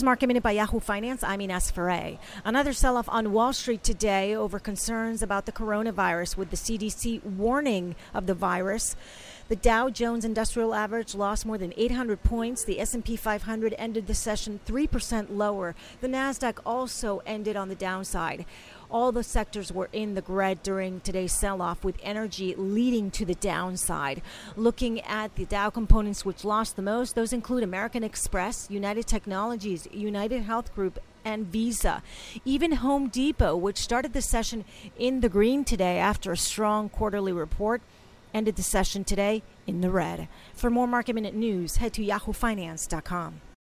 is Market Minute by Yahoo Finance. I'm Ines Ferre. Another sell off on Wall Street today over concerns about the coronavirus, with the CDC warning of the virus. The Dow Jones Industrial Average lost more than 800 points. The S&P 500 ended the session 3% lower. The Nasdaq also ended on the downside. All the sectors were in the red during today's sell off, with energy leading to the downside. Looking at the Dow components which lost the most, those include American Express, United Technologies, United Health Group, and Visa. Even Home Depot, which started the session in the green today after a strong quarterly report, ended the session today in the red. For more market minute news, head to yahoofinance.com.